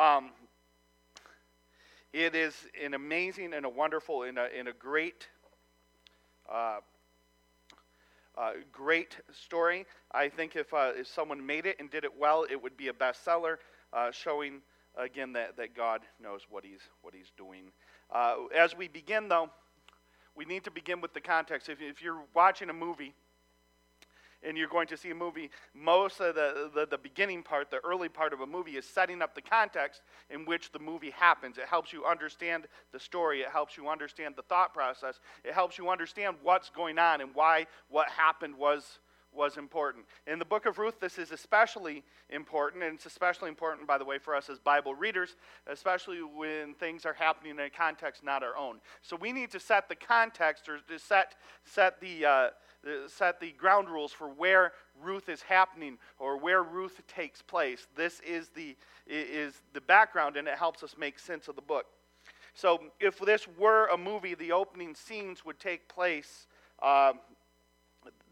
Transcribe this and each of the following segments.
Um, it is an amazing and a wonderful and a, and a great, uh, uh, great story. I think if, uh, if someone made it and did it well, it would be a bestseller, uh, showing again that, that God knows what he's, what he's doing. Uh, as we begin, though, we need to begin with the context. If, if you're watching a movie, and you're going to see a movie, most of the, the, the, beginning part, the early part of a movie, is setting up the context in which the movie happens. It helps you understand the story, it helps you understand the thought process, it helps you understand what's going on and why what happened was. Was important. In the book of Ruth, this is especially important, and it's especially important, by the way, for us as Bible readers, especially when things are happening in a context not our own. So we need to set the context or to set, set the, uh, set the ground rules for where Ruth is happening or where Ruth takes place. This is the, is the background, and it helps us make sense of the book. So, if this were a movie, the opening scenes would take place. Uh,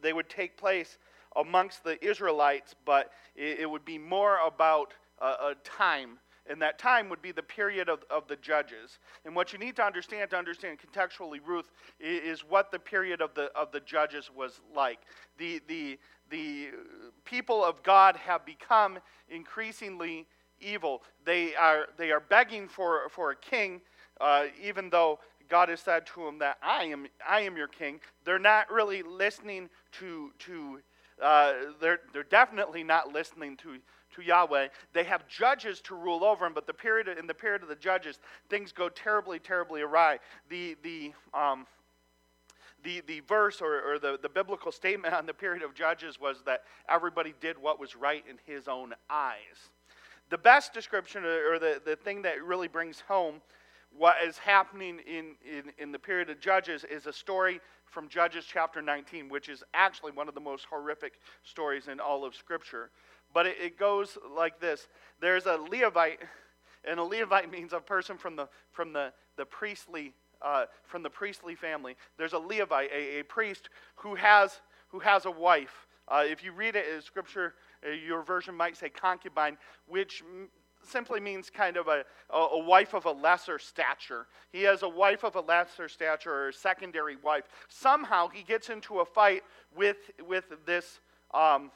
they would take place amongst the Israelites, but it, it would be more about a time and that time would be the period of, of the judges. And what you need to understand to understand contextually Ruth is, what the period of the, of the judges was like. The, the, the people of God have become increasingly evil. They are, they are begging for, for a king, uh, even though God has said to them that I am, I am your king. They're not really listening to, to uh, they're, they're definitely not listening to to Yahweh. They have judges to rule over them, but the period in the period of the judges, things go terribly, terribly awry. The the um, the, the verse or, or the, the biblical statement on the period of Judges was that everybody did what was right in his own eyes. The best description, or the, the thing that really brings home what is happening in, in, in the period of Judges, is a story from Judges chapter 19, which is actually one of the most horrific stories in all of Scripture. But it, it goes like this there's a Levite, and a Levite means a person from the, from the, the priestly uh, from the priestly family. There's a Levite, a, a priest who has who has a wife. Uh, if you read it in Scripture, uh, your version might say concubine, which simply means kind of a, a, wife of a lesser stature. He has a wife of a lesser stature or a secondary wife. Somehow he gets into a fight with, with, this, um,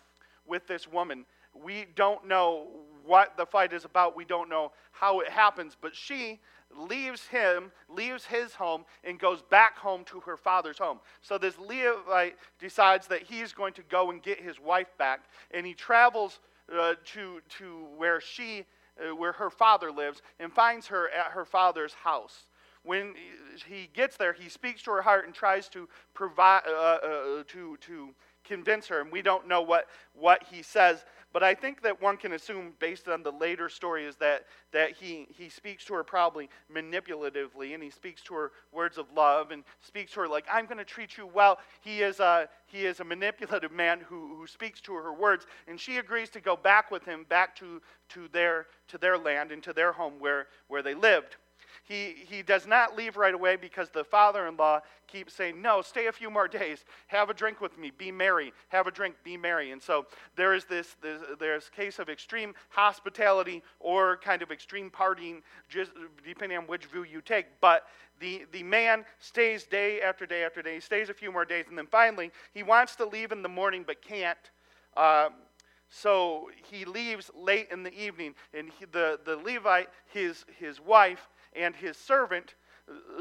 with this woman. We don't know what the fight is about. We don't know how it happens. But she leaves him, leaves his home, and goes back home to her father's home. So this Levite decides that he's going to go and get his wife back, and he travels uh, to, to where she, where her father lives, and finds her at her father's house. When he gets there, he speaks to her heart and tries to provide, uh, uh to, to convince her, and we don't know what, what he says. But I think that one can assume, based on the later story, is that, that he, he speaks to her probably manipulatively, and he speaks to her words of love, and speaks to her like, I'm going to treat you well. He is a, he is a manipulative man who, who speaks to her words, and she agrees to go back with him, back to, to, their, to their land and to their home where, where they lived. He, he does not leave right away because the father in law keeps saying, No, stay a few more days. Have a drink with me. Be merry. Have a drink. Be merry. And so there is this, this there's case of extreme hospitality or kind of extreme partying, just depending on which view you take. But the, the man stays day after day after day. He stays a few more days. And then finally, he wants to leave in the morning but can't. Uh, so he leaves late in the evening, and he, the, the Levite, his, his wife, and his servant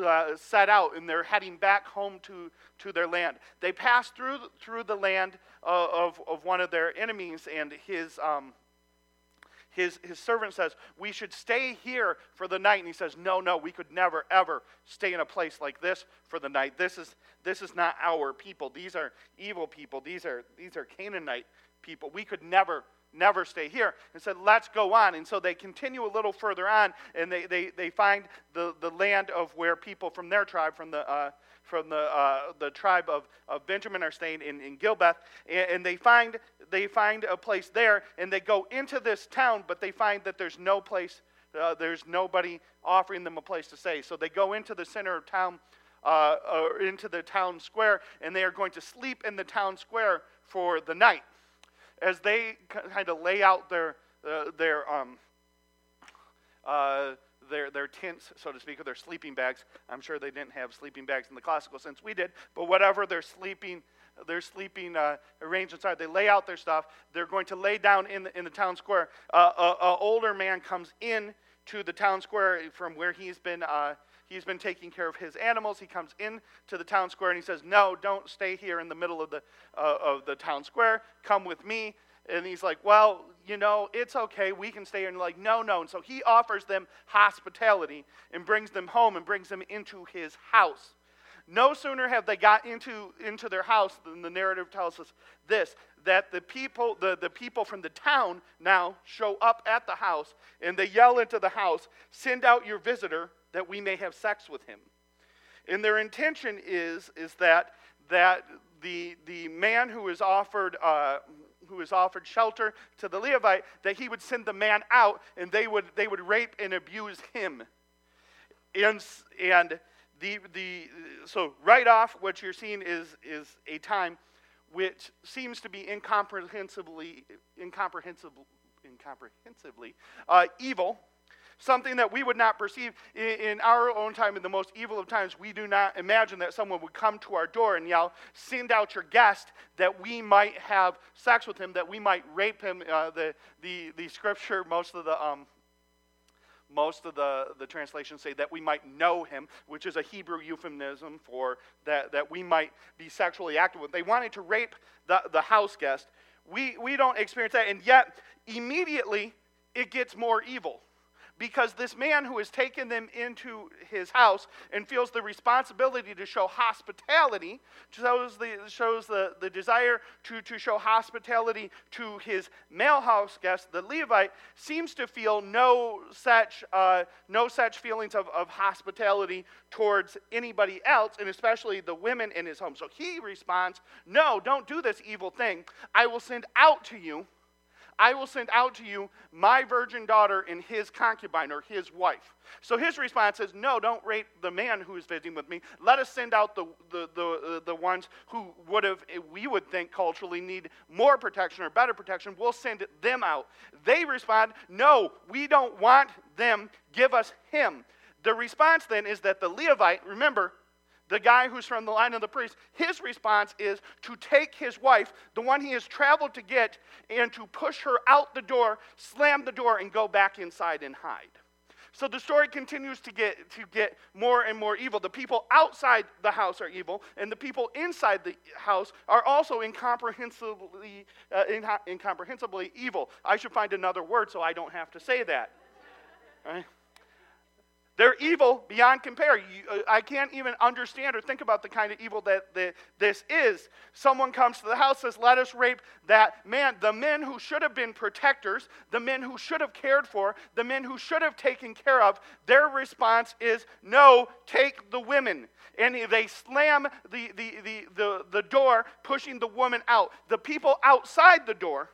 uh, set out and they're heading back home to, to their land. They pass through, through the land uh, of, of one of their enemies, and his, um, his, his servant says, We should stay here for the night. And he says, No, no, we could never, ever stay in a place like this for the night. This is, this is not our people. These are evil people. These are, these are Canaanite people. We could never never stay here and said let's go on. And so they continue a little further on and they, they, they find the, the land of where people from their tribe from the, uh, from the, uh, the tribe of, of benjamin are staying in, in gilbeth and, and, they, find, they find a place there and they go into this town but they find that there's no place uh, there's nobody offering them a place to stay. So they go into the center of town uh, or into the town square and they are going to sleep in the town square for the night as they kind of lay out their, uh, their, um, uh, their, their tents, so to speak, or their sleeping bags. I'm sure they didn't have sleeping bags in the classical sense we did, but whatever their sleeping, their sleeping uh, arrangements are, they lay out their stuff. They're going to lay down in the, in the town square. Uh, a, older man comes in to the town square from where he's been. Uh, he's been taking care of his animals. He comes in to the town square and he says, "No, don't stay here in the middle of the uh, of the town square. Come with me." And he's like, Well, you know, it's okay. We can stay here. And like, No, no. And so he offers them hospitality and brings them home and brings them into his house. No sooner have they got into, into their house than the narrative tells us this that the people, the, the people from the town now show up at the house and they yell into the house, Send out your visitor that we may have sex with him. And their intention is, is that, that the, the man who is offered uh, offered shelter to the Levite, that he would send the man out and they would, they would rape and abuse him. And, and the, the, so, right off, what you're seeing is, is a time which seems to be incomprehensibly, incomprehensible, incomprehensibly uh, evil something that we would not perceive in our own time, in the most evil of times. We do not imagine that someone would come to our door and yell, Send out your guest, that we might have sex with him, that we might rape him. Uh, the, the, the scripture, most of the. Um, most of the, the translations say that we might know him, which is a Hebrew euphemism for that, that we might be sexually active with. They wanted to rape the, the house guest. We, we don't experience that, and yet immediately it gets more evil because this man who has taken them into his house and feels the responsibility to show hospitality, shows the, shows the, the desire to, to show hospitality to his male house guest, the Levite, seems to feel no such, uh, no such feelings of, of hospitality towards anybody else, and especially the women in his home. So he responds, No, don't do this evil thing. I will send out to you I will send out to you my virgin daughter and his concubine or his wife. So his response is, No, don't rape the man who is visiting with me. Let us send out the, the, the, uh, the ones who would have, we would think culturally, need more protection or better protection. We'll send them out. They respond, No, we don't want them. Give us him. The response then is that the Levite, remember, the guy who's from the line of the priest, his response is to take his wife, the one he has traveled to get, and to push her out the door, slam the door, and go back inside and hide. So the story continues to get, to get more and more evil. The people outside the house are evil, and the people inside the house are also incomprehensibly, uh, incomprehensibly evil. I should find another word so I don't have to say that. Right? They're evil beyond compare. Uh, I can't even understand or think about the kind of evil that this is. Someone comes to the house, says, Let us rape that man. The men who should have been protectors, the men who should have cared for, the men who should have taken care of, their response is, No, take the women. And they slam the, the, the, the, the door, pushing the woman out. The people outside the door,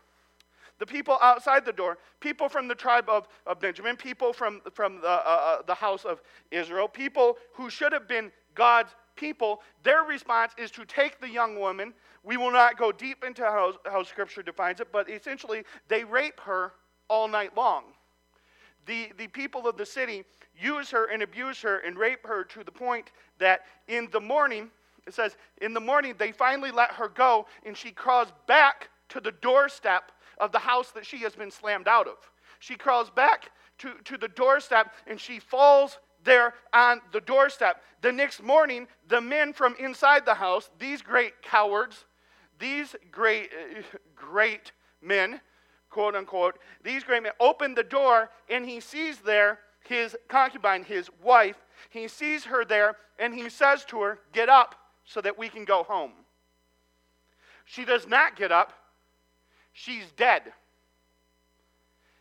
the people outside the door, people from the tribe of, of Benjamin, people from, from the, uh, uh, the house of Israel, people who should have been God's people, their response is to take the young woman. We will not go deep into how, how Scripture defines it, but essentially they rape her all night long. The, the people of the city use her and abuse her and rape her to the point that in the morning, it says, in the morning they finally let her go and she crawls back to the doorstep of the house that she has been slammed out of. She crawls back to, to the doorstep and she falls there on the doorstep. The next morning, the men from inside the house, these great cowards, these great, great men, quote unquote, these great men open the door and he sees there his concubine, his wife. He sees her there and he says to her, Get up so that we can go home. She does not get up she's dead.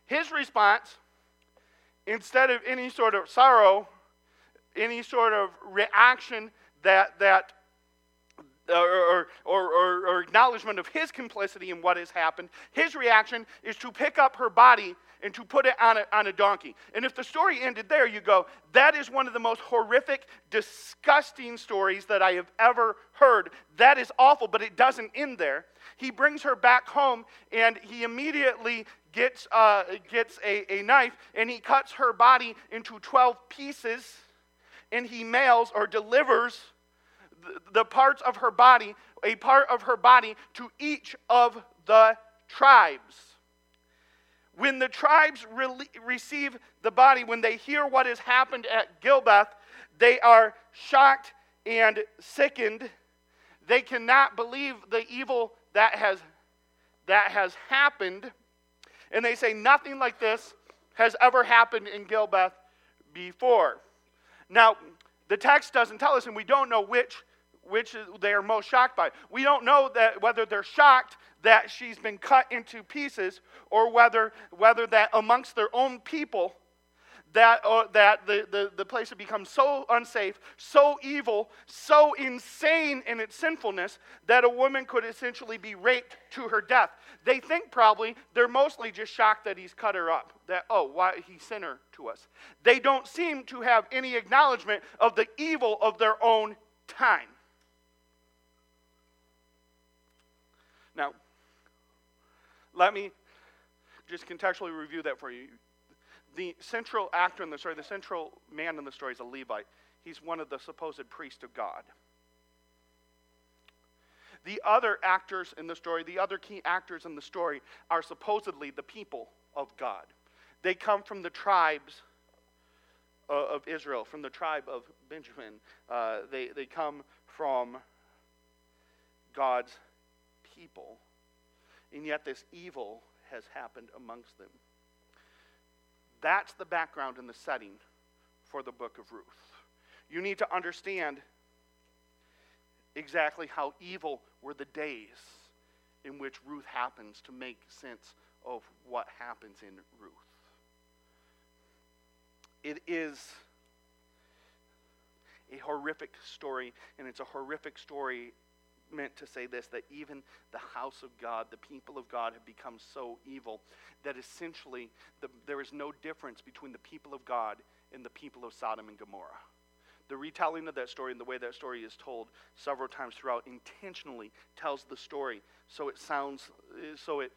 His response, instead of any sort of sorrow, any sort of reaction that, that uh, or, or, or, or, acknowledgement of his complicity in what has happened, his reaction is to pick up her body and to put it on a, on a donkey. And if the story ended there, you go, that is one of the most horrific, disgusting stories that I have ever heard. That is awful, but it doesn't end there. He brings her back home and he immediately gets, uh, gets a, a knife and he cuts her body into 12 pieces and he mails or delivers the, the parts of her body, a part of her body, to each of the tribes. When the tribes re- receive the body, when they hear what has happened at Gilbeth, they are shocked and sickened. They cannot believe the evil that has, that has happened. And they say, Nothing like this has ever happened in Gilbeth before. Now, the text doesn't tell us, and we don't know which which they are most shocked by. We don't know that whether they're shocked that she's been cut into pieces or whether whether that amongst their own people that, uh, that the, the, the place had become so unsafe, so evil, so insane in its sinfulness that a woman could essentially be raped to her death. They think probably they're mostly just shocked that he's cut her up, that, oh, why he sent her to us. They don't seem to have any acknowledgement of the evil of their own time. Now, let me just contextually review that for you the central actor in the story, the central man in the story is a Levite. He's one of the supposed priests of God. The other actors in the story, the other key actors in the story, are supposedly the people of God. They come from the tribes of Israel, from the tribe of Benjamin. Uh, they, they come from God's people. And yet, this evil has happened amongst them. That's the background and the setting for the book of Ruth. You need to understand exactly how evil were the days in which Ruth happens to make sense of what happens in Ruth. It is a horrific story, and it's a horrific story meant to say this that even the house of God, the people of God, have become so evil that essentially the, there is no difference between the people of God and the people of Sodom and Gomorrah. The retelling of that story and the way that story is told several times throughout intentionally tells the story so it sounds, eh, so it,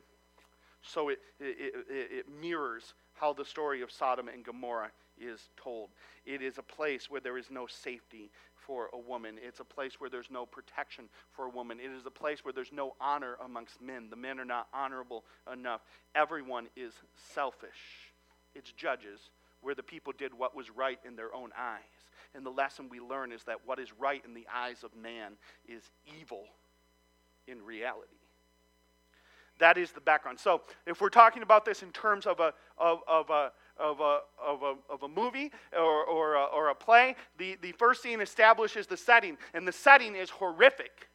so it, it, it, it mirrors how the story of Sodom and Gomorrah is told. It is a place where there is no safety for a woman. It's a place where there's no protection for a woman. It is a place where there's no honor amongst men. The men are not honorable enough. Everyone is selfish. It's judges where the people did what was right in their own eyes. And the lesson we learn is that what is right in the eyes of man is evil in reality. That is the background. So, if we're talking about this in terms of a, of, of a, of a, of a, of a movie or, or, a, or a play, the, the first scene establishes the setting, and the setting is horrific,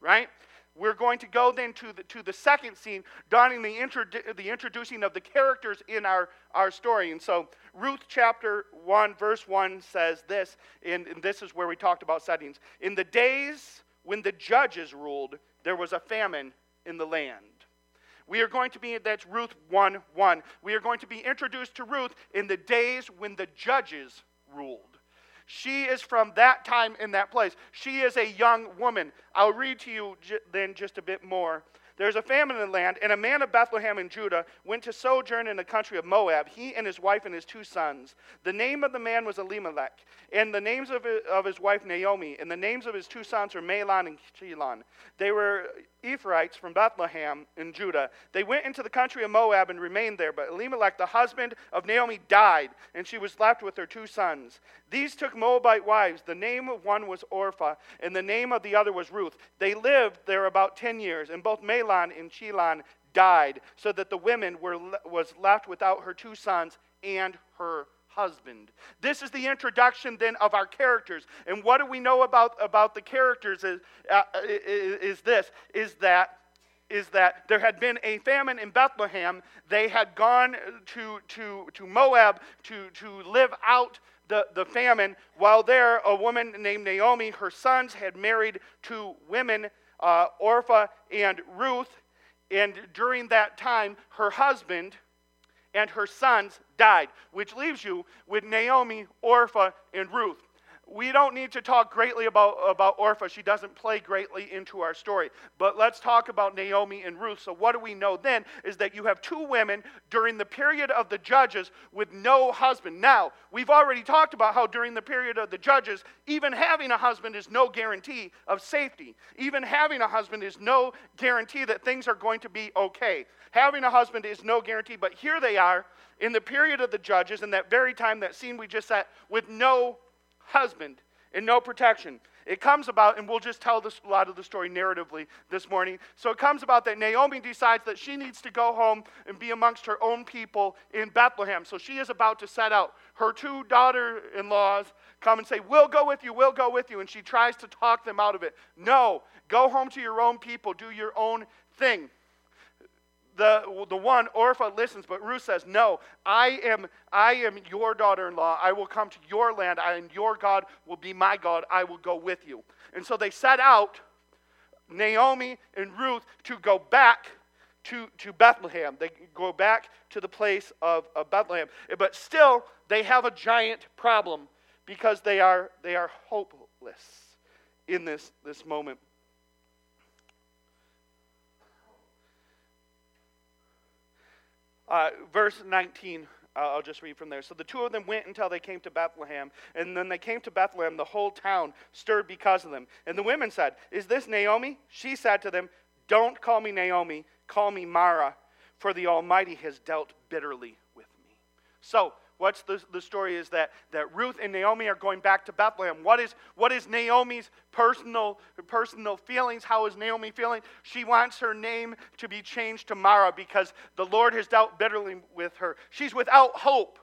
right? We're going to go then to the, to the second scene, donning the, introdu- the introducing of the characters in our, our story. And so, Ruth chapter 1, verse 1 says this, and, and this is where we talked about settings. In the days when the judges ruled, there was a famine in the land. We are going to be, that's Ruth 1 1. We are going to be introduced to Ruth in the days when the judges ruled. She is from that time in that place. She is a young woman. I'll read to you j- then just a bit more. There's a famine in the land, and a man of Bethlehem in Judah went to sojourn in the country of Moab, he and his wife and his two sons. The name of the man was Elimelech, and the names of his, of his wife Naomi, and the names of his two sons were Mahlon and Chilion. They were Ephrathites from Bethlehem in Judah. They went into the country of Moab and remained there, but Elimelech, the husband of Naomi, died, and she was left with her two sons. These took Moabite wives. The name of one was Orpha, and the name of the other was Ruth. They lived there about ten years, and both Mahlon and Chilion died, so that the woman were, was left without her two sons and her husband. This is the introduction then of our characters. And what do we know about, about the characters is, uh, is, is this, is that is that there had been a famine in Bethlehem. They had gone to, to, to Moab to, to live out the, the famine. While there, a woman named Naomi, her sons had married two women, uh, Orpah and Ruth. And during that time, her husband, and her sons died, which leaves you with Naomi, Orpha, and Ruth. We don't need to talk greatly about, about Orpah. She doesn't play greatly into our story. But let's talk about Naomi and Ruth. So, what do we know then is that you have two women during the period of the judges with no husband. Now, we've already talked about how during the period of the judges, even having a husband is no guarantee of safety. Even having a husband is no guarantee that things are going to be okay. Having a husband is no guarantee, but here they are in the period of the judges, in that very time, that scene we just saw, with no husband and no protection. It comes about, and we'll just tell this, a lot of the story narratively this morning. So it comes about that Naomi decides that she needs to go home and be amongst her own people in Bethlehem. So she is about to set out. Her two daughter in laws come and say, We'll go with you, we'll go with you. And she tries to talk them out of it. No, go home to your own people, do your own thing the, the one, Orpha listens, but Ruth says, No, I am, I am your daughter in law. I will come to your land, I and your God will be my God. I will go with you. And so they set out, Naomi and Ruth, to go back to, to Bethlehem. They go back to the place of, of Bethlehem. But still, they have a giant problem because they are, they are hopeless in this, this moment. Uh, verse 19, uh, I'll just read from there. So the two of them went until they came to Bethlehem. And then they came to Bethlehem, the whole town stirred because of them. And the women said, Is this Naomi? She said to them, Don't call me Naomi, call me Mara, for the Almighty has dealt bitterly. So What's the, the story is that, that Ruth and Naomi are going back to Bethlehem. What is, what is Naomi's personal, personal feelings? How is Naomi feeling? She wants her name to be changed to Mara because the Lord has dealt bitterly with her. She's without hope.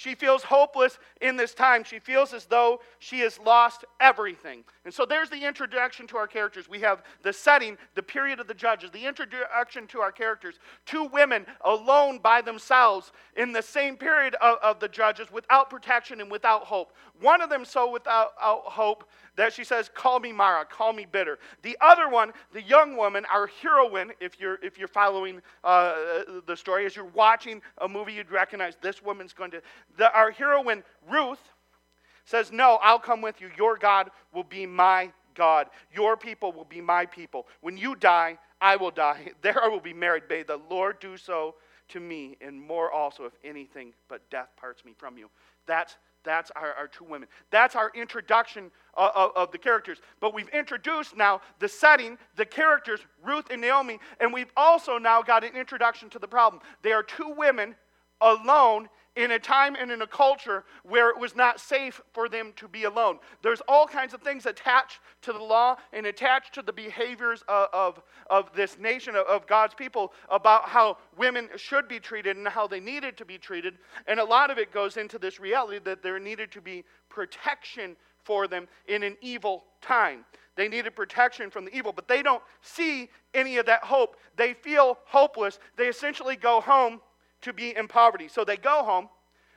She feels hopeless in this time. She feels as though she has lost everything. And so there's the introduction to our characters. We have the setting, the period of the judges, the introduction to our characters. Two women alone by themselves in the same period of, of the judges without protection and without hope. One of them so without hope that she says, Call me Mara, call me bitter. The other one, the young woman, our heroine, if you're, if you're following uh, the story, as you're watching a movie, you'd recognize this woman's going to. The, our heroine, Ruth, says, No, I'll come with you. Your God will be my God. Your people will be my people. When you die, I will die. There I will be married. May the Lord do so to me, and more also, if anything but death parts me from you. That's that's our, our two women. That's our introduction of, of, of, the characters. But we've introduced now the setting, the characters, Ruth and Naomi, and we've also now got an introduction to the problem. They are two women alone in a time and in a culture where it was not safe for them to be alone. There's all kinds of things attached to the law and attached to the behaviors of, of, of this nation, of, of God's people, about how women should be treated and how they needed to be treated. And a lot of it goes into this reality that there needed to be protection for them in an evil time. They needed protection from the evil, but they don't see any of that hope. They feel hopeless. They essentially go home to be in poverty. So they go home.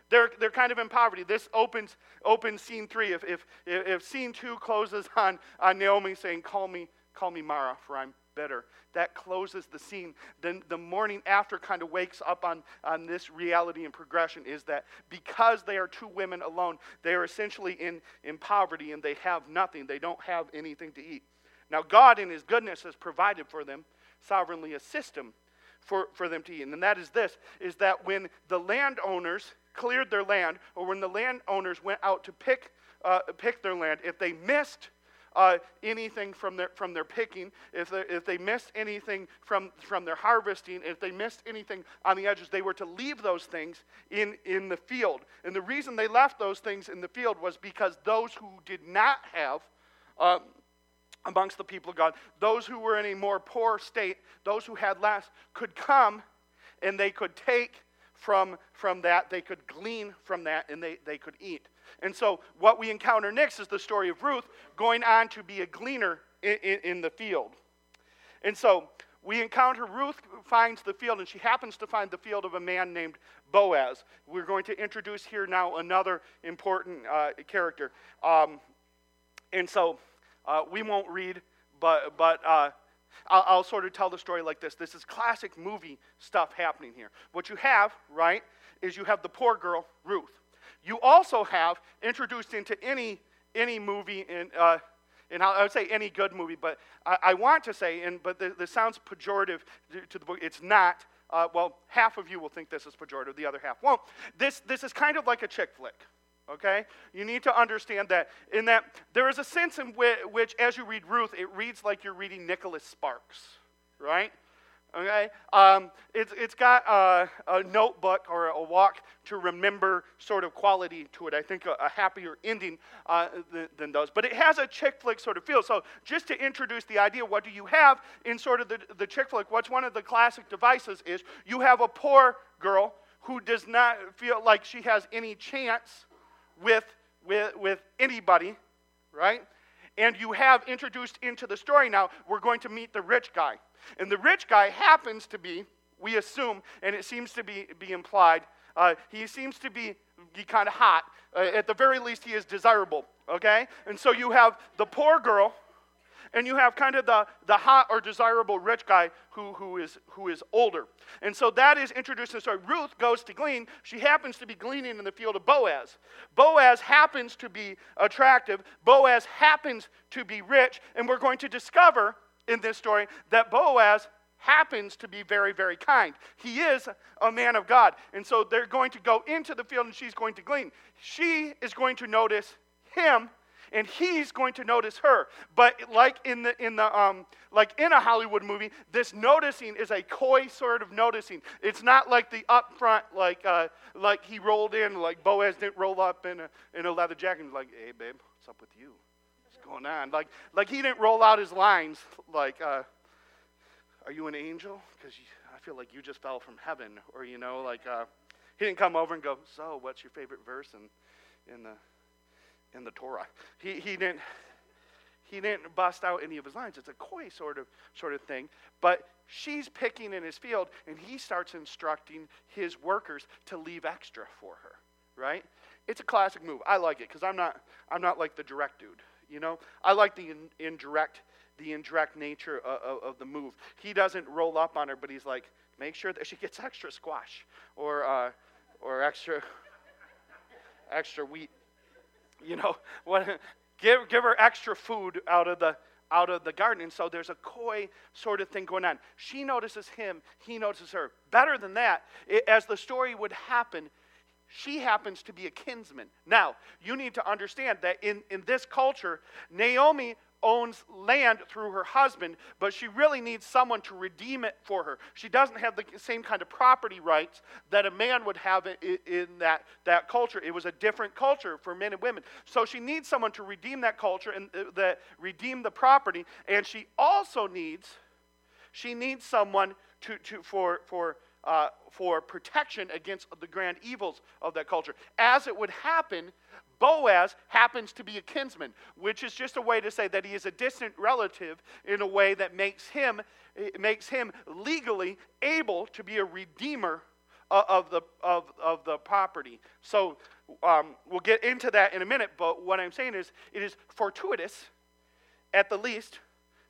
They're, they're kind of in poverty. This opens, opens scene three. If, if, if scene two closes on, on Naomi saying, Call me, call me Mara, for I'm better. That closes the scene. Then the morning after kind of wakes up on, on this reality and progression is that because they are two women alone, they are essentially in, in poverty and they have nothing. They don't have anything to eat. Now, God, in His goodness, has provided for them sovereignly a system for, for them to eat. And that is this is that when the landowners cleared their land, or when the landowners went out to pick, uh, pick their land, if they missed uh, anything from their, from their picking, if they, if they missed anything from, from their harvesting, if they missed anything on the edges, they were to leave those things in, in the field. And the reason they left those things in the field was because those who did not have um, amongst the people of God. Those who were in a more poor state, those who had less, could come and they could take from, from that, they could glean from that, and they, they could eat. And so, what we encounter next is the story of Ruth going on to be a gleaner in, in, in the field. And so, we encounter Ruth finds the field, and she happens to find the field of a man named Boaz. We're going to introduce here now another important uh, character. Um, and so, uh, we won't read, but, but uh, I'll, I'll, sort of tell the story like this. This is classic movie stuff happening here. What you have, right, is you have the poor girl, Ruth. You also have, introduced into any, any movie in, uh, in I would say any good movie, but I, I want to say, and but this sounds pejorative to, to, the book. It's not. Uh, well, half of you will think this is pejorative, the other half won't. This, this is kind of like a chick flick okay? You need to understand that in that there is a sense in which, which, as you read Ruth, it reads like you're reading Nicholas Sparks, right? Okay? Um, it's, it's got a, a, notebook or a walk to remember sort of quality to it. I think a, a happier ending uh, than, than, those. But it has a chick flick sort of feel. So, just to introduce the idea, what do you have in sort of the, the chick flick? What's one of the classic devices is you have a poor girl who does not feel like she has any chance with, with, with anybody, right? And you have introduced into the story now, we're going to meet the rich guy. And the rich guy happens to be, we assume, and it seems to be, be implied, uh, he seems to be, be kind of hot. Uh, at the very least, he is desirable, okay? And so you have the poor girl and you have kind of the, the hot or desirable rich guy who, who, is, who is older. And so that is introduced in the story. Ruth goes to glean. She happens to be gleaning in the field of Boaz. Boaz happens to be attractive. Boaz happens to be rich. And we're going to discover in this story that Boaz happens to be very, very kind. He is a man of God. And so they're going to go into the field and she's going to glean. She is going to notice him and he's going to notice her. But like in the in the um, like in a Hollywood movie, this noticing is a coy sort of noticing. It's not like the upfront like uh, like he rolled in like Boaz didn't roll up in a in a leather jacket and like, hey babe, what's up with you? What's going on? Like like he didn't roll out his lines like. Uh, are you an angel? Because I feel like you just fell from heaven. Or, you know, like, uh, he didn't come over and go, so what's your favorite verse in, in the in the Torah. He, he didn't he didn't bust out any of his lines. It's a coy sort of sort of thing. But she's picking in his field, and he starts instructing his workers to leave extra for her. Right? It's a classic move. I like it because I'm not I'm not like the direct dude. You know, I like the in, indirect the indirect nature of, of, of, the move. He doesn't roll up on her, but he's like, make sure that she gets extra squash or uh, or extra extra wheat you know, what, give, give her extra food out of the out of the garden. And so there's a coy sort of thing going on. She notices him, he notices her. Better than that, it, as the story would happen, she happens to be a kinsman. Now, you need to understand that in, in this culture, Naomi owns land through her husband, but she really needs someone to redeem it for her. She doesn't have the same kind of property rights that a man would have in, that, that culture. It was a different culture for men and women. So she needs someone to redeem that culture and uh, that redeem the property, and she also needs she needs someone to, to for for uh, for protection against the grand evils of that culture. As it would happen, Boaz happens to be a kinsman, which is just a way to say that he is a distant relative in a way that makes him, makes him legally able to be a redeemer of the, of, of the property. So um, we'll get into that in a minute, but what I'm saying is it is fortuitous, at the least,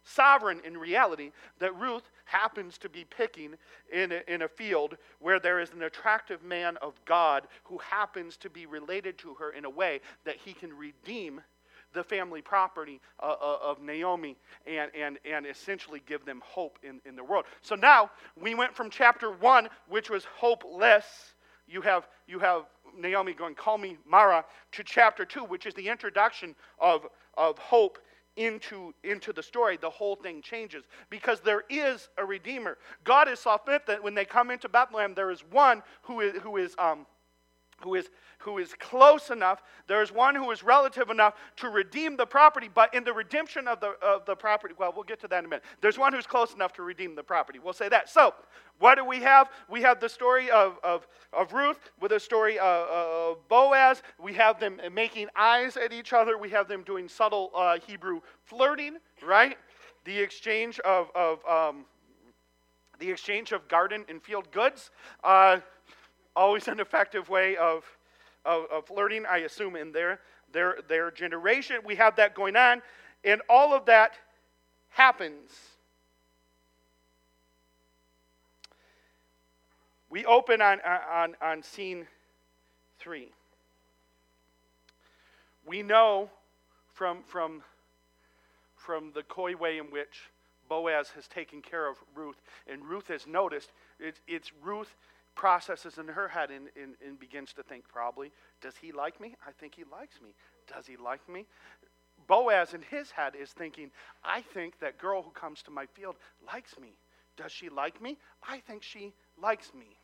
sovereign in reality, that Ruth happens to be picking in a, in a field where there is an attractive man of God who happens to be related to her in a way that he can redeem the family property uh, uh, of Naomi and, and, and essentially give them hope in, in the world. So now we went from chapter one, which was hopeless. You have, you have Naomi going, Call me Mara, to chapter two, which is the introduction of, of hope into, into the story, the whole thing changes because there is a redeemer. God is fit that when they come into Bethlehem, there is one who is, who is um, who is, who is close enough, there is one who is relative enough to redeem the property, but in the redemption of the, of the property, well, we'll get to that in a minute. There's one who's close enough to redeem the property. We'll say that. So, what do we have? We have the story of, of, of Ruth with a story of, of Boaz. We have them making eyes at each other. We have them doing subtle uh, Hebrew flirting, right? The exchange of, of um, the exchange of garden and field goods. Uh, always an effective way of, of, of flirting, I assume, in their, their, their generation. We have that going on, and all of that happens. We open on, on, on scene three. We know from, from, from the coy way in which Boaz has taken care of Ruth. And Ruth has noticed it's, it's Ruth processes in her head and, and, and begins to think probably, does he like me? I think he likes me. Does he like me? Boaz in his head is thinking, I think that girl who comes to my field likes me. Does she like me? I think she likes me.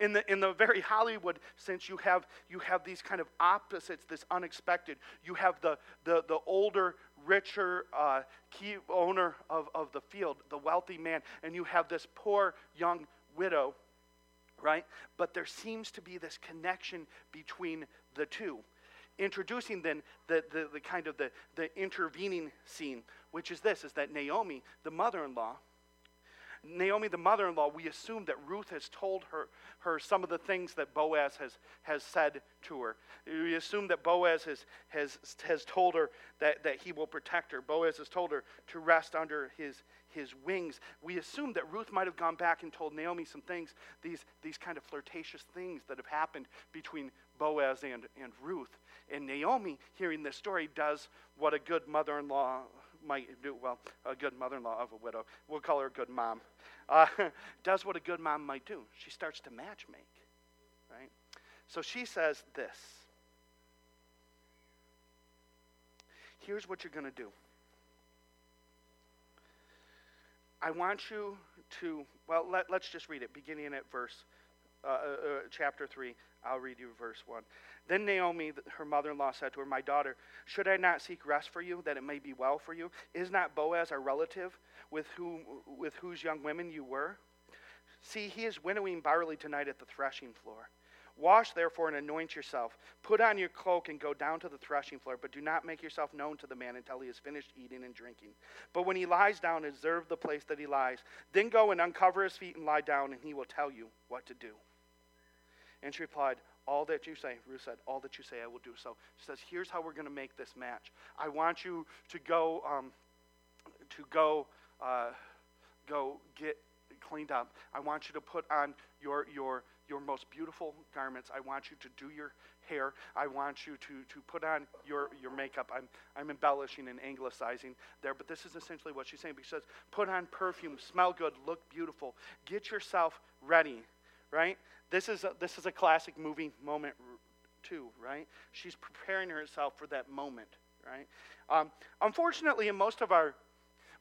In the, in the very Hollywood sense, you have, you have these kind of opposites, this unexpected. You have the, the, the older, richer uh, key owner of, of the field, the wealthy man, and you have this poor young widow, right? But there seems to be this connection between the two introducing then the, the, the, kind of the, the intervening scene, which is this, is that Naomi, the mother-in-law, Naomi, the mother in law, we assume that Ruth has told her, her some of the things that Boaz has, has said to her. We assume that Boaz has, has, has told her that, that he will protect her. Boaz has told her to rest under his, his wings. We assume that Ruth might have gone back and told Naomi some things, these, these kind of flirtatious things that have happened between Boaz and, and Ruth. And Naomi, hearing this story, does what a good mother in law do, well, a good mother in law of a widow, we'll call her a good mom, uh, does what a good mom might do. She starts to matchmake, right? So she says this Here's what you're going to do. I want you to, well, let, us just read it, beginning at verse, uh, uh, chapter 3. I'll read you verse 1. Then Naomi, her mother in law, said to her, My daughter, should I not seek rest for you, that it may be well for you? Is not Boaz our relative, with, whom, with whose young women you were? See, he is winnowing barley tonight at the threshing floor. Wash, therefore, and anoint yourself. Put on your cloak and go down to the threshing floor, but do not make yourself known to the man until he has finished eating and drinking. But when he lies down, observe the place that he lies. Then go and uncover his feet and lie down, and he will tell you what to do. And she replied, All that you say, Ruth said, All that you say, I will do. So she says, Here's how we're going to make this match. I want you to go, um, to go, uh, go get cleaned up. I want you to put on your, your, your most beautiful garments. I want you to do your hair. I want you to, to put on your, your makeup. I'm, I'm embellishing and anglicizing there, but this is essentially what she's saying. She says, put on perfume, smell good, look beautiful, get yourself ready, right? This is a, this is a classic movie moment too, right? She's preparing herself for that moment, right? Um, unfortunately, in most of our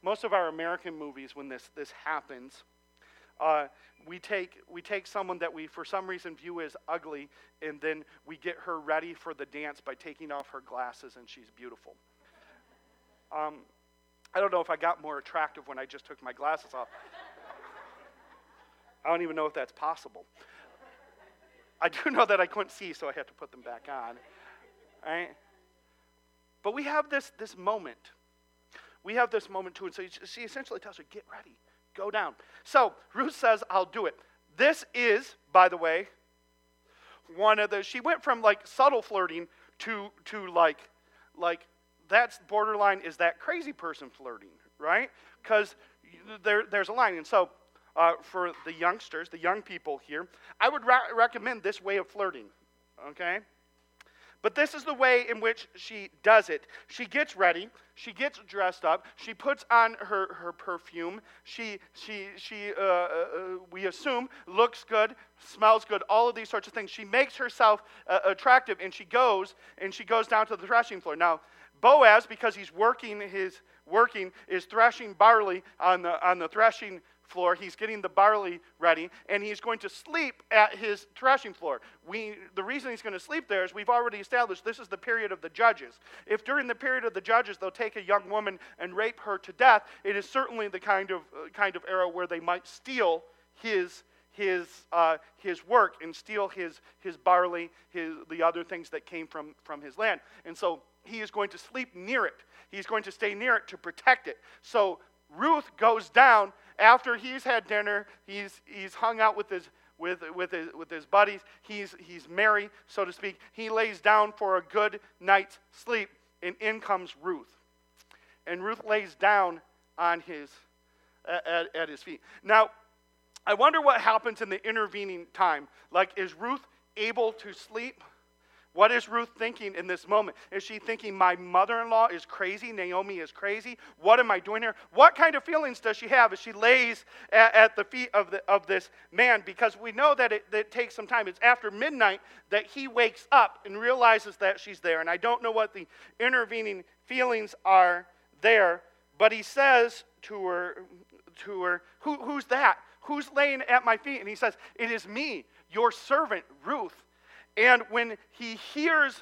most of our American movies, when this this happens, uh, we take we take someone that we for some reason view as ugly, and then we get her ready for the dance by taking off her glasses, and she's beautiful. Um, I don't know if I got more attractive when I just took my glasses off. I don't even know if that's possible. I do know that I couldn't see, so I had to put them back on. Right? But we have this, this moment. We have this moment too. And so she essentially tells her, get ready, go down. So Ruth says, I'll do it. This is, by the way, one of the, she went from like subtle flirting to, to like, like, that's borderline is that crazy person flirting, right? Because there, there's a line. And so uh, for the youngsters, the young people here, I would ra- recommend this way of flirting, okay? But this is the way in which she does it. She gets ready, she gets dressed up, she puts on her, her perfume, she, she, she uh, uh, uh we assume, looks good, smells good, all of these sorts of things. She makes herself uh, attractive and she goes and she goes down to the threshing floor. Now, Boaz, because he's working his working, is threshing barley on the, on the threshing floor. He's getting the barley ready, and he's going to sleep at his threshing floor. We, the reason he's going to sleep there is we've already established this is the period of the judges. If during the period of the judges they'll take a young woman and rape her to death, it is certainly the kind of, uh, kind of era where they might steal his his, uh, his work and steal his, his barley, his, the other things that came from, from his land. And so he is going to sleep near it. He's going to stay near it to protect it. So Ruth goes down after he's had dinner, he's, he's hung out with his, with, with, his, with his buddies, he's, he's merry, so to speak. He lays down for a good night's sleep, and in comes Ruth. And Ruth lays down on his, at, at his feet. Now, I wonder what happens in the intervening time. Like, is Ruth able to sleep? What is Ruth thinking in this moment? Is she thinking, my mother in law is crazy? Naomi is crazy? What am I doing here? What kind of feelings does she have as she lays at, at the feet of, the, of this man? Because we know that it, that it takes some time. It's after midnight that he wakes up and realizes that she's there. And I don't know what the intervening feelings are there, but he says to her, to her Who, Who's that? Who's laying at my feet? And he says, It is me, your servant, Ruth. And when he hears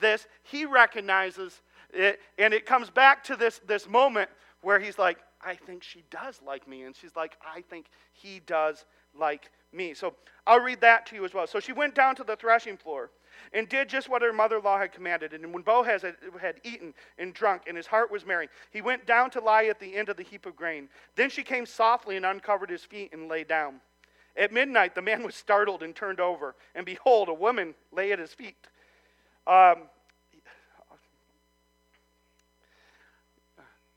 this, he recognizes it, and it comes back to this, this moment where he's like, I think she does like me. And she's like, I think he does like me. So I'll read that to you as well. So she went down to the threshing floor and did just what her mother in law had commanded. And when Boaz had, had, eaten and drunk, and his heart was merry, he went down to lie at the end of the heap of grain. Then she came softly and uncovered his feet and lay down. At midnight, the man was startled and turned over, and behold, a woman lay at his feet. Um,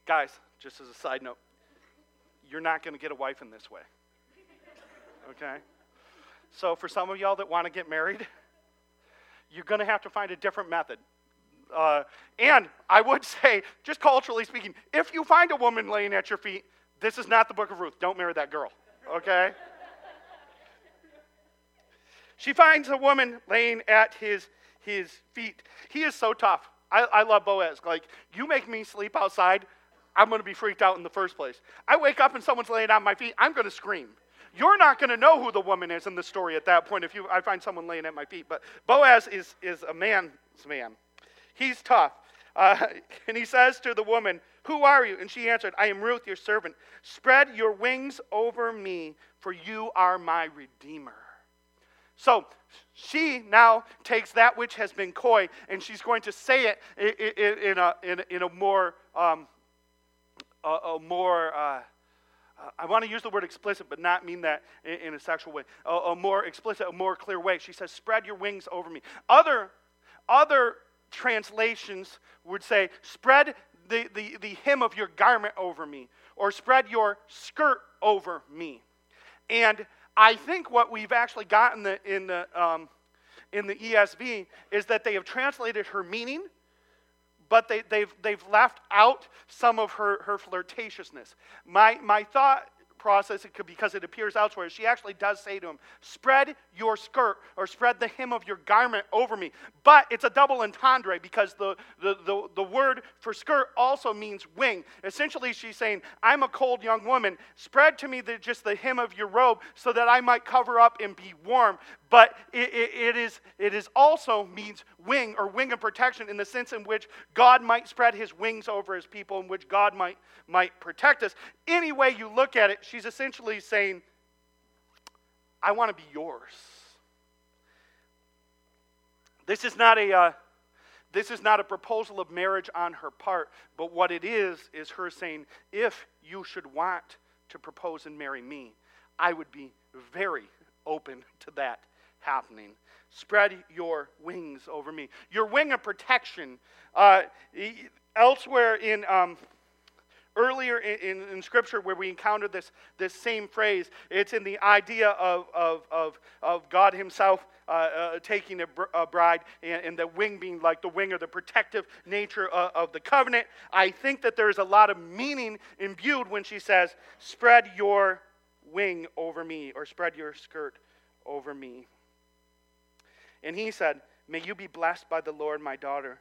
guys, just as a side note, you're not going to get a wife in this way. Okay? So, for some of y'all that want to get married, you're going to have to find a different method. Uh, and I would say, just culturally speaking, if you find a woman laying at your feet, this is not the book of Ruth. Don't marry that girl. Okay? She finds a woman laying at his, his feet. He is so tough. I, I love Boaz. Like, you make me sleep outside, I'm going to be freaked out in the first place. I wake up and someone's laying on my feet, I'm going to scream. You're not going to know who the woman is in the story at that point if you, I find someone laying at my feet. But Boaz is, is a man's man. He's tough. Uh, and he says to the woman, Who are you? And she answered, I am Ruth, your servant. Spread your wings over me, for you are my redeemer. So she now takes that which has been coy and she's going to say it in a, in a, more, um, a, a, more uh, I want to use the word explicit, but not mean that in, in a sexual way. A, a, more explicit, a more clear way. She says, Spread your wings over me. Other, other translations would say, Spread the, the, the hem of your garment over me, or spread your skirt over me. And I think what we've actually gotten in the, in the, um, in the ESV is that they have translated her meaning, but they, they've, they've left out some of her, her flirtatiousness. My, my thought process because it appears elsewhere. She actually does say to him, Spread your skirt or spread the hem of your garment over me. But it's a double entendre because the, the, the, the word for skirt also means wing. Essentially, she's saying, I'm a cold young woman. Spread to me the, just the hem of your robe so that I might cover up and be warm but it, it, it, is, it is also means wing or wing of protection in the sense in which God might spread his wings over his people, in which God might, might protect us. Any way you look at it, she's essentially saying, I want to be yours. This is not a. Uh, this is not a proposal of marriage on her part, but what it is, is her saying, if you should want to propose and marry me, I would be very open to that happening. Spread your wings over me. Your wing of protection. Uh, elsewhere in. Um, earlier in, in, in, Scripture where we encountered this, this same phrase. It's in the idea of, of, of, of God Himself uh, uh, taking a, br- a bride and, and, the wing being like the wing or the protective nature of, of the covenant. I think that there's a lot of meaning imbued when she says, Spread your wing over me, or spread your skirt over me. And he said, May you be blessed by the Lord, my daughter.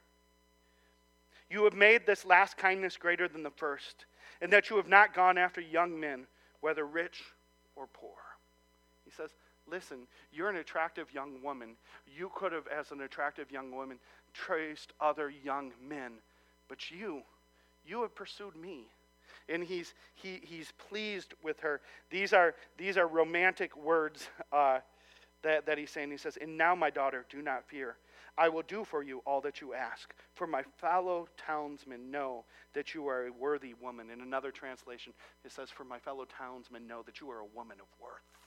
You have made this last kindness greater than the first, and that you have not gone after young men, whether rich or poor. He says, Listen, you're an attractive young woman. You could have, as an attractive young woman, traced other young men, but you, you have pursued me. And he's, he, he's pleased with her. These are, these are romantic words. Uh, that, that he's saying. He says, And now, my daughter, do not fear. I will do for you all that you ask. For my fellow townsmen know that you are a worthy woman. In another translation, it says, For my fellow townsmen know that you are a woman of worth.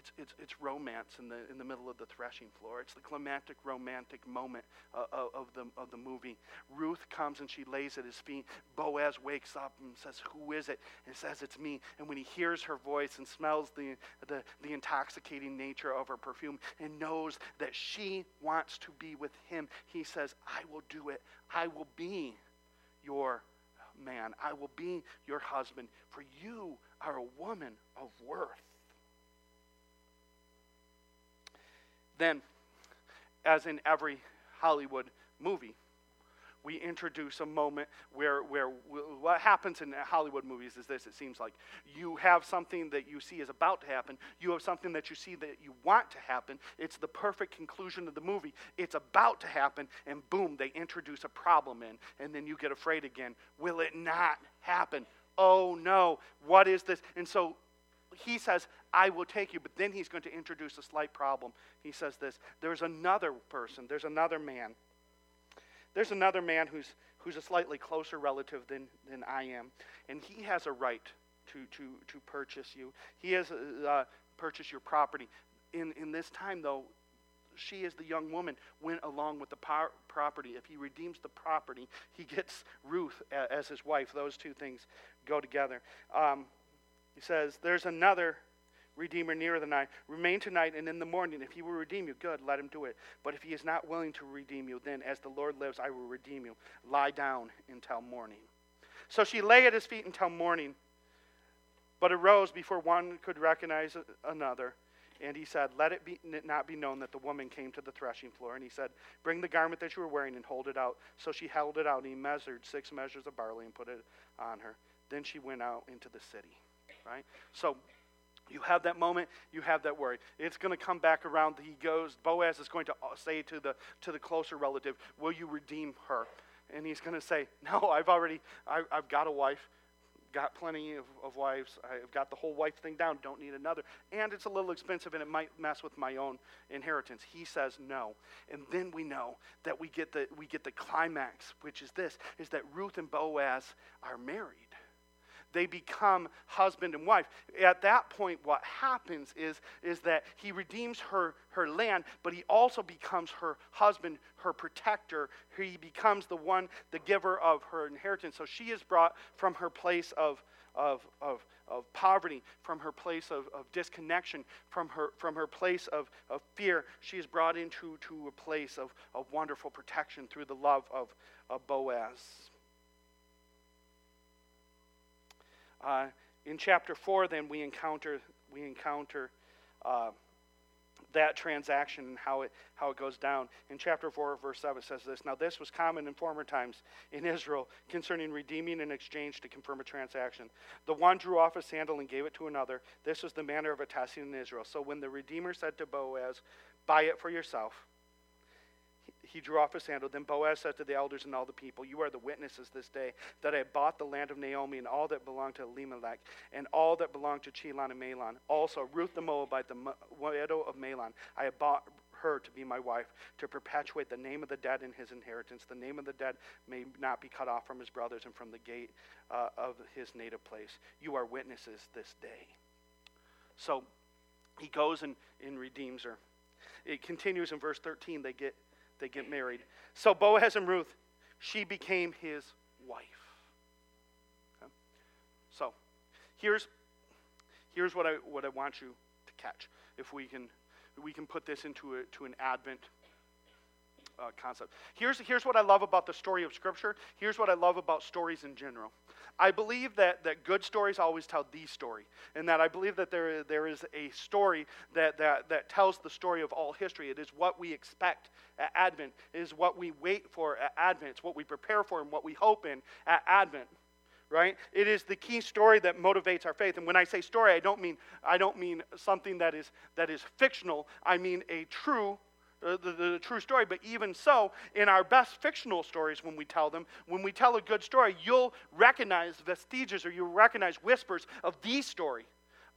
It's, it's, it's romance in the, in the middle of the threshing floor. It's the climactic romantic moment uh, of, the, of the movie. Ruth comes and she lays at his feet. Boaz wakes up and says, Who is it? And says, It's me. And when he hears her voice and smells the, the, the intoxicating nature of her perfume and knows that she wants to be with him, he says, I will do it. I will be your man. I will be your husband, for you are a woman of worth. Then, as in every Hollywood movie, we introduce a moment where, where what happens in Hollywood movies is this it seems like you have something that you see is about to happen, you have something that you see that you want to happen. It's the perfect conclusion of the movie. It's about to happen, and boom, they introduce a problem in, and then you get afraid again. Will it not happen? Oh no, what is this? And so he says, I will take you, but then he's going to introduce a slight problem. He says this there's another person, there's another man. There's another man who's, who's a slightly closer relative than, than I am, and he has a right to, to, to purchase you. He has uh, uh purchase your property. In, in this time, though, she, as the young woman, went along with the property. If he redeems the property, he gets Ruth as his wife. Those two things go together. Um, he says, There's another Redeemer nearer than I. Remain tonight, and in the morning, if he will redeem you, good, let him do it. But if he is not willing to redeem you, then as the Lord lives, I will redeem you. Lie down until morning. So she lay at his feet until morning, but arose before one could recognize another. And he said, Let it be, not be known that the woman came to the threshing floor. And he said, Bring the garment that you were wearing and hold it out. So she held it out, and he measured six measures of barley and put it on her. Then she went out into the city right? So you have that moment, you have that worry. It's going to come back around. He goes, Boaz is going to uh, say to the, to the closer relative, Will you redeem her? And he's going to say, No, I've already, I, have got a wife, got plenty of, of wives. I've got the whole wife thing down, don't need another. And it's a little expensive and it might mess with my own inheritance. He says no. And then we know that we get the, we get the climax, which is this, is that Ruth and Boaz are married they become husband and wife. At that point, what happens is, is that he redeems her, her land, but he also becomes her husband, her protector. He becomes the one, the giver of her inheritance. So she is brought from her place of, of, of, of poverty, from her place of, of disconnection, from her, from her place of, of fear. She is brought into to a place of, of wonderful protection through the love of, of Boaz. Uh, in chapter 4, then, we encounter, we encounter uh, that transaction and how it, how it goes down. In chapter 4, verse 7, it says this Now, this was common in former times in Israel concerning redeeming an exchange to confirm a transaction. The one drew off a sandal and gave it to another. This was the manner of attesting in Israel. So when the Redeemer said to Boaz, Buy it for yourself, he drew off his sandal. Then Boaz said to the elders and all the people, You are the witnesses this day that I bought the land of Naomi and all that belonged to Elimelech and all that belonged to Chilion and Mahlon. Also, Ruth the Moabite, the widow of Mahlon, I have bought her to be my wife to perpetuate the name of the dead in his inheritance. The name of the dead may not be cut off from his brothers and from the gate uh, of his native place. You are witnesses this day. So he goes and, and redeems her. It continues in verse 13. They get they get married. So Boaz and Ruth, she became his wife. Okay? So here's, here's what, I, what I want you to catch. If we can, we can put this into a, to an Advent uh, concept. Here's, here's what I love about the story of Scripture. Here's what I love about stories in general. I believe that, that good stories always tell the story, and that I believe that there, there is a story that, that, that tells the story of all history. It is what we expect at Advent, it is what we wait for at Advent, it's what we prepare for and what we hope in at Advent. Right? It is the key story that motivates our faith. And when I say story, I don't mean I don't mean something that is that is fictional. I mean a true the, the, the, true story. But even so, in our best fictional stories, when we tell them, when we tell a good story, you'll recognize vestiges or you'll recognize whispers of the story,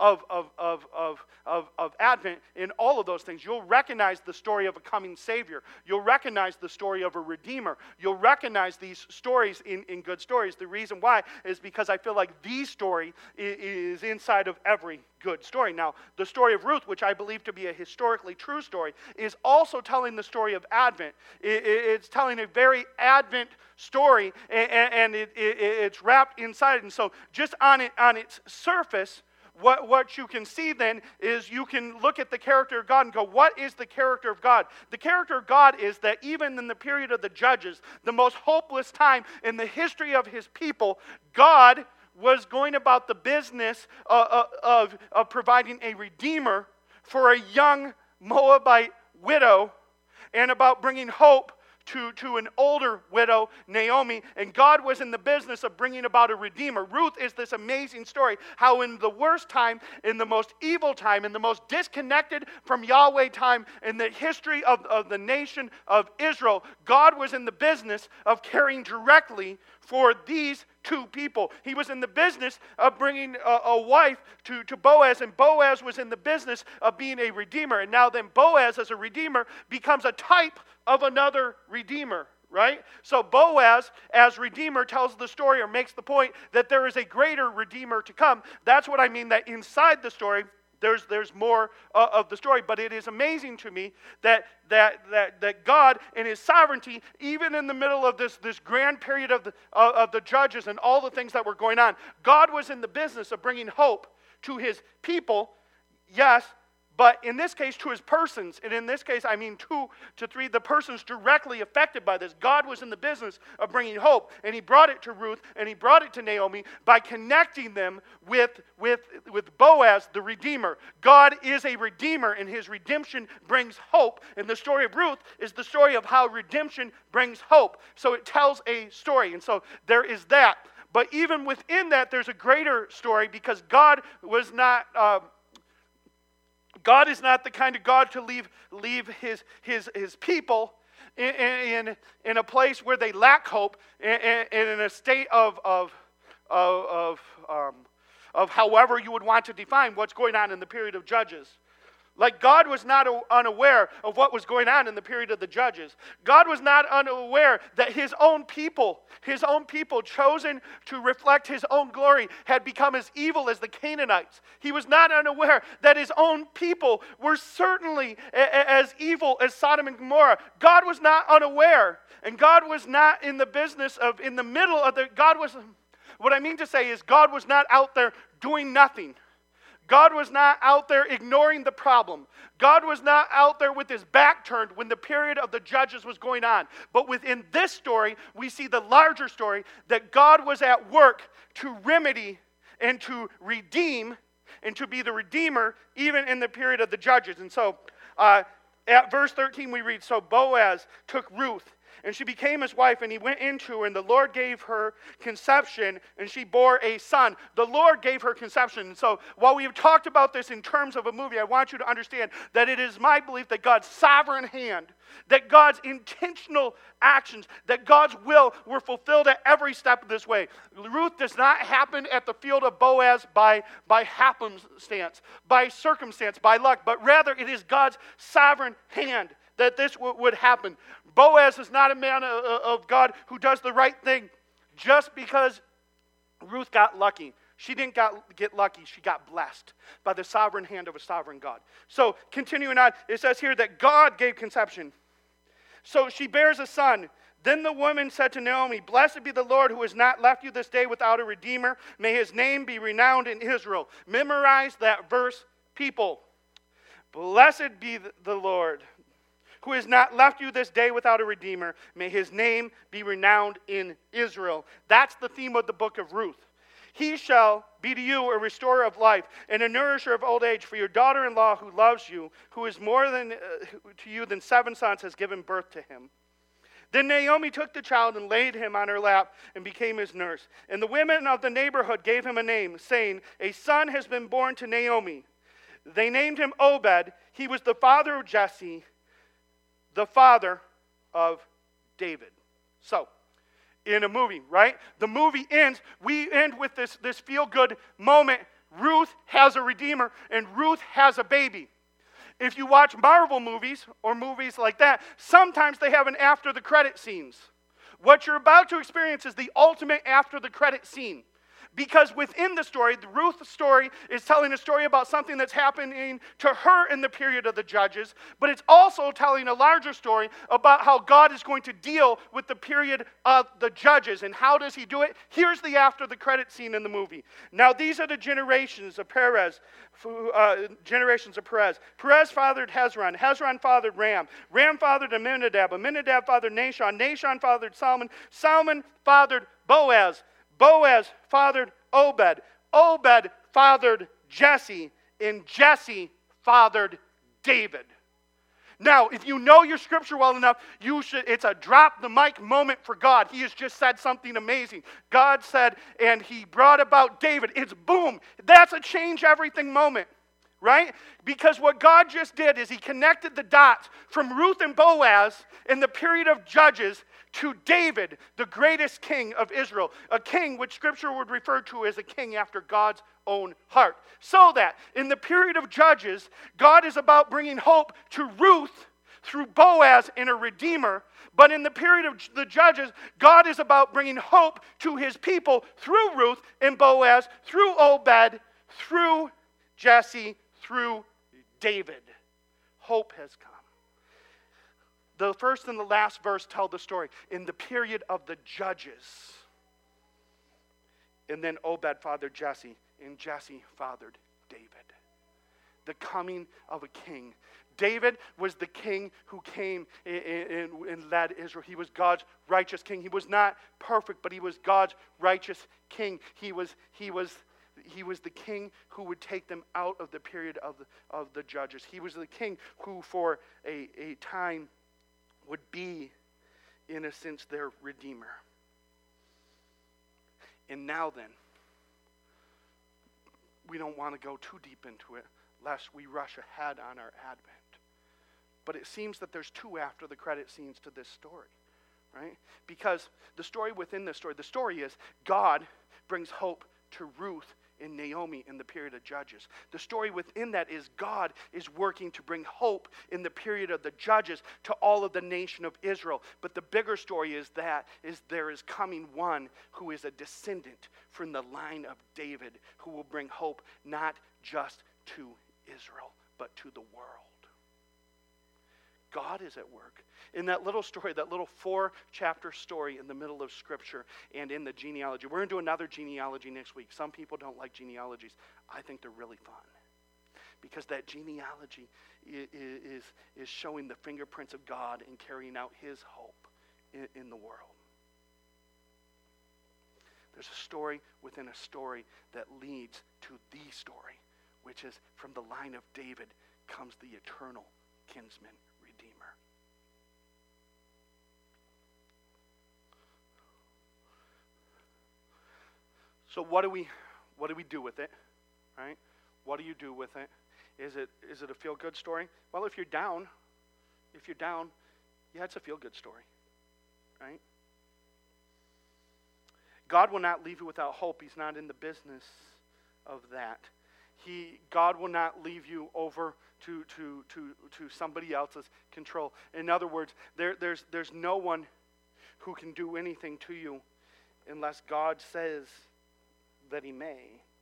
of, of, of, of, of, of Advent, in all of those things, you'll recognize the story of a coming Savior. You'll recognize the story of a Redeemer. You'll recognize these stories in, in good stories. The reason why is because I feel like the story is inside of every good story. Now, the story of Ruth, which I believe to be a historically true story, is also telling the story of Advent. It's telling a very Advent story, and it's wrapped inside. And so, just on, on its surface, what, what you can see then is you can look at the character of God and go, What is the character of God? The character of God is that even in the period of the judges, the most hopeless time in the history of his people, God was going about the business of, uh, uh, of, of providing a redeemer for a young Moabite widow and about bringing hope to, to an older widow, Naomi, and God was in the business of bringing about a redeemer. Ruth is this amazing story how, in the worst time, in the most evil time, in the most disconnected from Yahweh time in the history of, of the nation of Israel, God was in the business of caring directly for these two people. He was in the business of bringing a, a, wife to, to Boaz, and Boaz was in the business of being a redeemer. And now, then, Boaz, as a redeemer, becomes a type of another redeemer. Right? So Boaz, as Redeemer, tells the story or makes the point that there is a greater Redeemer to come. That's what I mean, that inside the story, there's, there's more uh, of the story, but it is amazing to me that, that, that, that God, in His sovereignty, even in the middle of this, this grand period of the, uh, of the judges and all the things that were going on, God was in the business of bringing hope to His people, yes, but in this case, to his persons, and in this case, I mean two to three, the persons directly affected by this. God was in the business of bringing hope, and he brought it to Ruth, and he brought it to Naomi by connecting them with, with, with Boaz, the Redeemer. God is a Redeemer, and his redemption brings hope. And the story of Ruth is the story of how redemption brings hope. So it tells a story, and so there is that. But even within that, there's a greater story because God was not. Uh, God is not the kind of God to leave, leave his, his, his people in, in, in a place where they lack hope and in, a state of, of, of, of, um, of however you would want to define what's going on in the period of Judges. Like God was not unaware of what was going on in the period of the judges. God was not unaware that his own people, his own people chosen to reflect his own glory, had become as evil as the Canaanites. He was not unaware that his own people were certainly as evil as Sodom and Gomorrah. God was not unaware. And God was not in the business of, in the middle of the, God was, what I mean to say is, God was not out there doing nothing. God was not out there ignoring the problem. God was not out there with his back turned when the period of the judges was going on. But within this story, we see the larger story that God was at work to remedy and to redeem and to be the redeemer even in the period of the judges. And so uh, at verse 13, we read So Boaz took Ruth and she became his wife, and he went into her, and the Lord gave her conception, and she bore a son. The Lord gave her conception. And So while we have talked about this in terms of a movie, I want you to understand that it is my belief that God's sovereign hand, that God's intentional actions, that God's will were fulfilled at every step of this way. Ruth does not happen at the field of Boaz by, by happenstance, by circumstance, by luck, but rather it is God's sovereign hand that this w- would happen. Boaz is not a man of God who does the right thing just because Ruth got lucky. She didn't got, get lucky, she got blessed by the sovereign hand of a sovereign God. So, continuing on, it says here that God gave conception. So she bears a son. Then the woman said to Naomi, Blessed be the Lord who has not left you this day without a redeemer. May his name be renowned in Israel. Memorize that verse, people. Blessed be the Lord who has not left you this day without a redeemer. May his name be renowned in Israel. That's the theme of the book of Ruth. He shall be to you a restorer of life and a nourisher of old age. For your daughter in law, who loves you, who is more than, uh, to you than seven sons, has given birth to him. Then Naomi took the child and laid him on her lap and became his nurse. And the women of the neighborhood gave him a name, saying, A son has been born to Naomi. They named him Obed. He was the father of Jesse the father of David. So, in a movie, right? The movie ends, we end with this, this feel good moment. Ruth has a redeemer, and Ruth has a baby. If you watch Marvel movies or movies like that, sometimes they have an after the credit scenes. What you're about to experience is the ultimate after the credit scene. Because within the story, the Ruth story is telling a story about something that's happening to her in the period of the judges, but it's also telling a larger story about how God is going to deal with the period of the judges. And how does he do it? Here's the after the credit scene in the movie. Now, these are the generations of Perez, uh, generations of Perez. Perez fathered Hezron. Hezron fathered Ram. Ram fathered Amminadab. Amminadab fathered Nahshon. Nahshon fathered Salmon. Salmon fathered Boaz. Boaz fathered Obed. Obed fathered Jesse, and Jesse fathered David. Now, if you know your scripture well enough, you should it's a drop the mic moment for God. He has just said something amazing. God said, and he brought about David. It's boom. That's a change everything moment right? Because what God just did is He connected the dots from Ruth and Boaz in the period of Judges to David, the greatest king of Israel, a king which Scripture would refer to as a king after God's own heart. So that in the period of Judges, God is about bringing hope to Ruth through Boaz and a redeemer. But in the period of the judges, God is about bringing hope to his people through Ruth and Boaz, through Obed, through Jesse, through David. Hope has come. The first and the last verse tell the story. In the period of the judges, and then oh, Obed fathered Jesse, and Jesse fathered David. The coming of a king. David was the king who came and, and, led Israel. He was God's righteous king. He was not perfect, but he was God's righteous king. He was, he was he was the king who would take them out of the period of the, of the judges. He was the king who, for a, a time, would be, in a sense, their redeemer. And now then, we don't want to go too deep into it, lest we rush ahead on our advent. But it seems that there's two after the credit scenes to this story, right? Because the story within this story, the story is God brings hope to Ruth in Naomi in the period of Judges. The story within that is God is working to bring hope in the period of the Judges to all of the nation of Israel. But the bigger story is that is there is coming one who is a descendant from the line of David who will bring hope not just to Israel, but to the world. God is at work. In that little story, that little four chapter story in the middle of Scripture and in the genealogy, we're going to do another genealogy next week. Some people don't like genealogies. I think they're really fun because that genealogy is, is showing the fingerprints of God and carrying out His hope in, in the world. There's a story within a story that leads to the story, which is from the line of David comes the eternal kinsman So what do we what do we do with it? Right? What do you do with it? Is it is it a feel good story? Well, if you're down, if you're down, yeah, it's a feel good story. Right? God will not leave you without hope. He's not in the business of that. He, God will not leave you over to, to, to, to somebody else's control. In other words, there, there's, there's no one who can do anything to you unless God says that he may.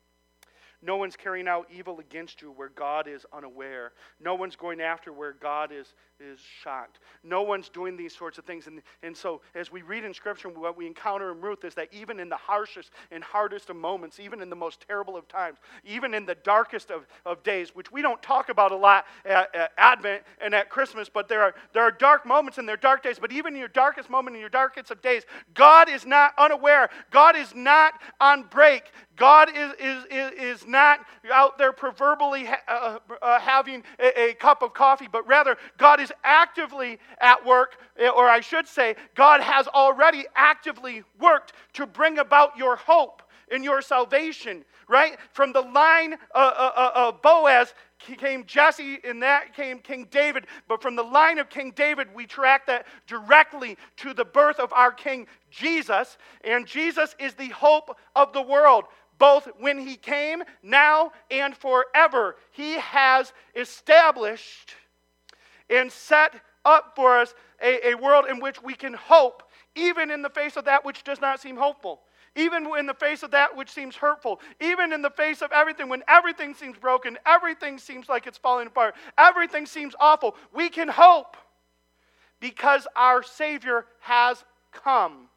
No one's carrying out evil against you where God is unaware. No one's going after where God is, is shocked. No one's doing these sorts of things. And, and so, as we read in Scripture, what we encounter in Ruth is that even in the harshest and hardest of moments, even in the most terrible of times, even in the darkest of, of days, which we don't talk about a lot at, at Advent and at Christmas, but there are, there are dark moments and there are dark days. But even in your darkest moment, in your darkest of days, God is not unaware. God is not on break. God is, is, is, is not out there proverbially ha- uh, uh, having a, a cup of coffee, but rather God is actively at work, eh, or I should say, God has already actively worked to bring about your hope and your salvation, right? From the line uh, uh, uh of Boaz came Jesse, and that came King David. But from the line of King David, we track that directly to the birth of our King Jesus. And Jesus is the hope of the world. Both when he came, now, and forever. He has established and set up for us a, a world in which we can hope, even in the face of that which does not seem hopeful even in the face of that which seems hurtful, even in the face of everything, when everything seems broken, everything seems like it's falling apart, everything seems awful, we can hope because our Savior has come.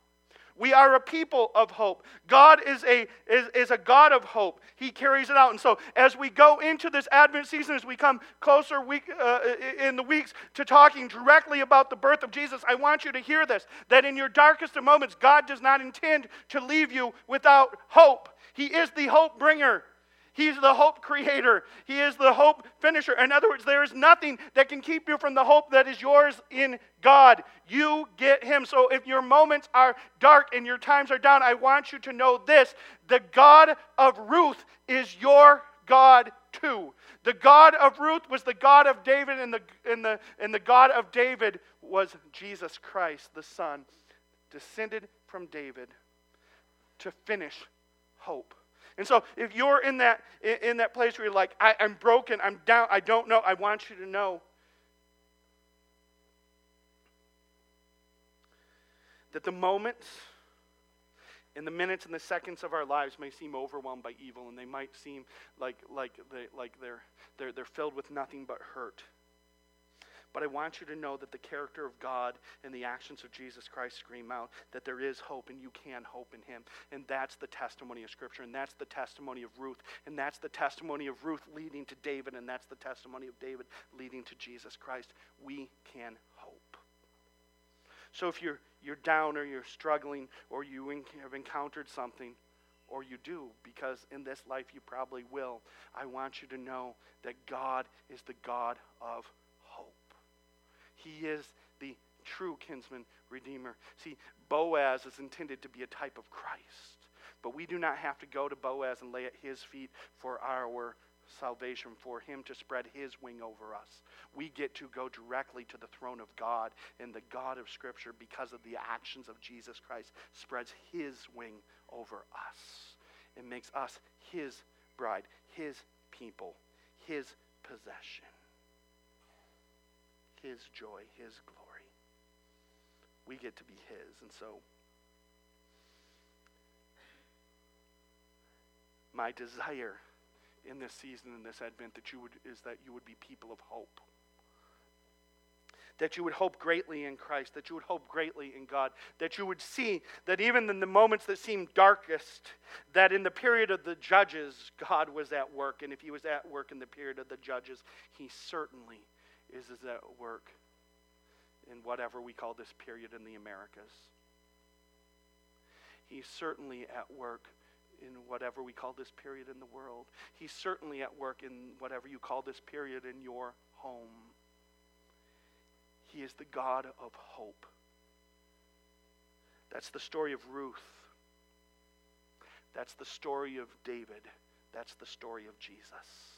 We are a people of hope. God is a, is, is a God of hope. He carries it out. And so, as we go into this Advent season, as we come closer week, uh, in the weeks to talking directly about the birth of Jesus, I want you to hear this that in your darkest of moments, God does not intend to leave you without hope. He is the hope bringer. He's the hope creator. He is the hope finisher. In other words, there is nothing that can keep you from the hope that is yours in God. You get Him. So if your moments are dark and your times are down, I want you to know this the God of Ruth is your God too. The God of Ruth was the God of David, and the, and the, and the God of David was Jesus Christ, the Son, descended from David to finish hope. And so if you're in that, in that place where you're like, I, I'm broken, I'm down, I don't know, I want you to know that the moments and the minutes and the seconds of our lives may seem overwhelmed by evil and they might seem like, like, they, like they're, they're, they're filled with nothing but hurt. But I want you to know that the character of God and the actions of Jesus Christ scream out that there is hope and you can hope in Him. And that's the testimony of Scripture, and that's the testimony of Ruth, and that's the testimony of Ruth leading to David, and that's the testimony of David leading to Jesus Christ. We can hope. So if you're, you're down or you're struggling or you have encountered something, or you do, because in this life you probably will, I want you to know that God is the God of he is the true kinsman redeemer. See, Boaz is intended to be a type of Christ, but we do not have to go to Boaz and lay at his feet for our salvation, for him to spread his wing over us. We get to go directly to the throne of God, and the God of Scripture, because of the actions of Jesus Christ, spreads his wing over us. It makes us his bride, his people, his possession. His joy, His glory. We get to be His. And so, my desire in this season, in this Advent, that you would, is that you would be people of hope. That you would hope greatly in Christ, that you would hope greatly in God, that you would see that even in the moments that seem darkest, that in the period of the judges, God was at work. And if He was at work in the period of the judges, He certainly is, is at work in whatever we call this period in the Americas. He's certainly at work in whatever we call this period in the world. He's certainly at work in whatever you call this period in your home. He is the God of hope. That's the story of Ruth. That's the story of David. That's the story of Jesus.